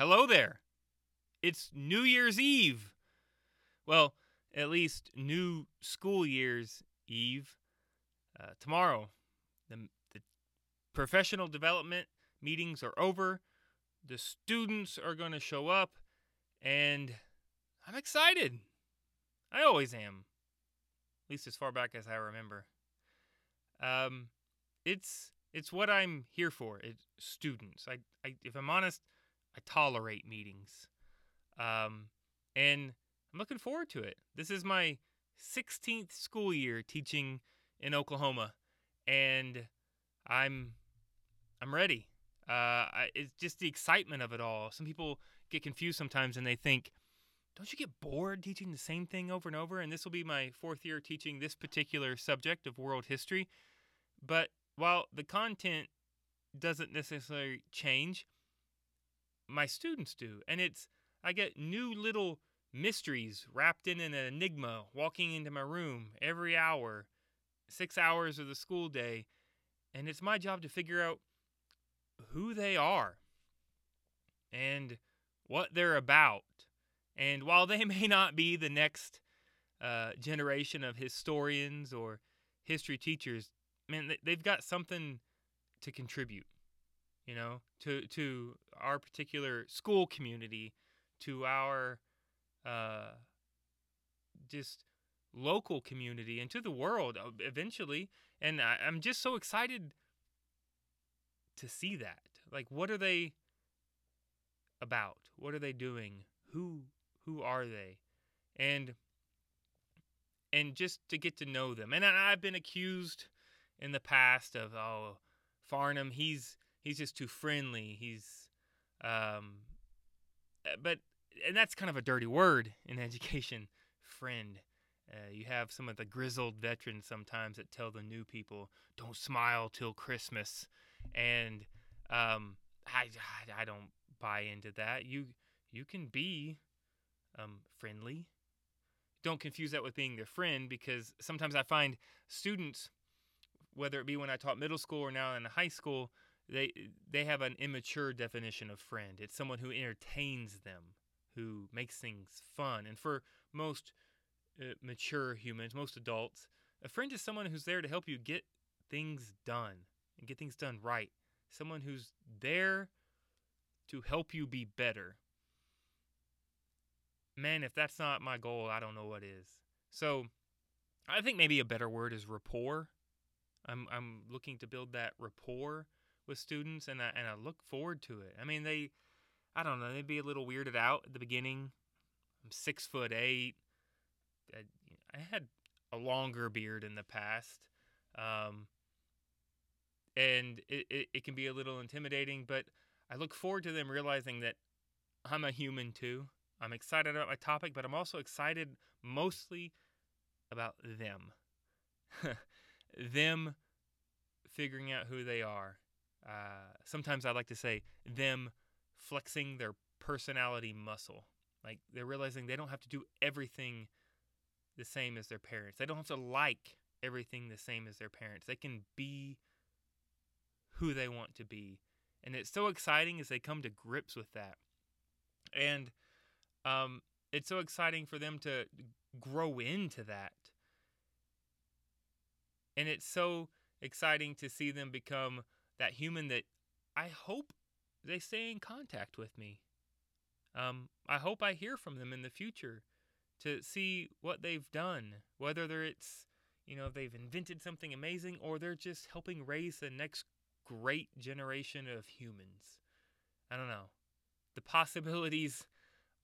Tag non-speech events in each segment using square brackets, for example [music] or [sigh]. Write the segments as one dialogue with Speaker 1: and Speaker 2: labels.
Speaker 1: Hello there. It's New Year's Eve. Well, at least new school year's Eve. Uh, tomorrow, the, the professional development meetings are over. The students are going to show up, and I'm excited. I always am, at least as far back as I remember. Um, it's it's what I'm here for. It's students. I, I if I'm honest, I tolerate meetings, um, and I'm looking forward to it. This is my 16th school year teaching in Oklahoma, and I'm I'm ready. Uh, I, it's just the excitement of it all. Some people get confused sometimes, and they think, "Don't you get bored teaching the same thing over and over?" And this will be my fourth year teaching this particular subject of world history. But while the content doesn't necessarily change, my students do, and it's I get new little mysteries wrapped in an enigma walking into my room every hour, six hours of the school day, and it's my job to figure out who they are and what they're about. And while they [laughs] may not be the next uh, generation of historians or history teachers, man, they've got something to contribute, you know, to to our particular school community, to our uh, just local community and to the world uh, eventually. And I, I'm just so excited to see that. Like, what are they about? What are they doing? Who who are they? And and just to get to know them. And I've been accused in the past of oh Farnham, he's he's just too friendly. He's um uh, but and that's kind of a dirty word in education, [laughs] friend. Uh, you have some of the grizzled veterans sometimes that tell the new people, "Don't smile till Christmas," and um, I, I don't buy into that. You you can be um, friendly. Don't confuse that with being their friend because sometimes I find students, whether it be when I taught middle school or now in high school, they they have an immature definition of friend. It's someone who entertains them who makes things fun. And for most uh, mature humans, most adults, a friend is someone who's there to help you get things done and get things done right. Someone who's there to help you be better. Man, if that's not my goal, I don't know what is. So, I think maybe a better word is rapport. I'm I'm looking to build that rapport with students, and I and I look forward to it. I mean, they I don't know, they'd be a little weirded out at the beginning. I'm six foot eight. I, I had a longer beard in the past. Um, and it, it, it can be a little intimidating, but I look forward to them realizing that I'm a human too. I'm excited about my topic, but I'm also excited mostly about them. [laughs] them figuring out who they are. Sometimes I like to say them flexing their personality muscle. Like they're realizing they don't have to do everything the same as their parents. They don't have to like everything the same as their parents. They can be who they want to be. And it's so exciting as they come to grips with that. And um, it's so exciting for them to grow into that. And it's so exciting to see them become that human that I hope they stay in contact with me. Um, I hope I hear from them in the future to see what they've done, whether it's you know they've invented something amazing or they're just helping raise the next great generation of humans. I don't know. The possibilities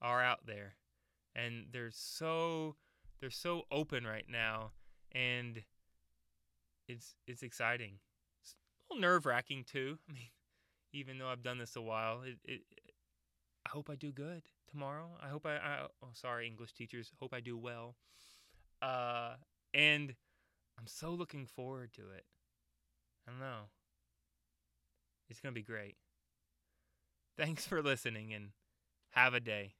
Speaker 1: are out there, and they're so they're so open right now, and it's it's exciting. It's a little nerve wracking too. [laughs] I mean, even though I've done this a while. It, it, I hope I do good tomorrow. I hope I, I oh sorry English teachers, hope I do well. Uh, and I'm so looking forward to it. I don't know. It's going to be great. Thanks for listening and have a day.